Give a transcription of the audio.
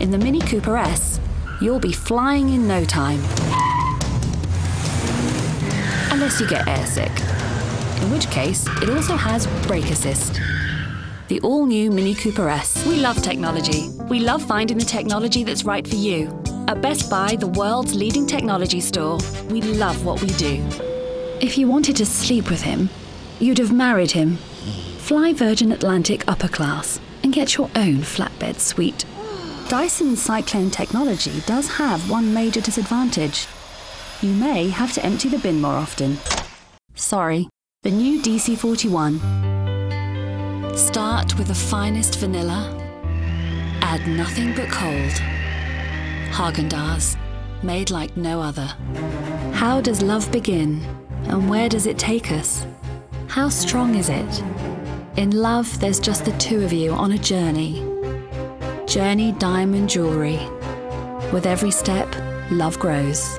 In the Mini Cooper S, you'll be flying in no time. Unless you get airsick, in which case it also has brake assist. The all new Mini Cooper S. We love technology. We love finding the technology that's right for you. At Best Buy, the world's leading technology store, we love what we do. If you wanted to sleep with him, you'd have married him. Fly Virgin Atlantic upper class and get your own flatbed suite. Dyson's Cyclone technology does have one major disadvantage. You may have to empty the bin more often. Sorry, the new DC 41. Start with the finest vanilla. Add nothing but cold. Haagen-Dazs, made like no other. How does love begin, and where does it take us? How strong is it? In love, there's just the two of you on a journey. Journey Diamond Jewelry. With every step, love grows.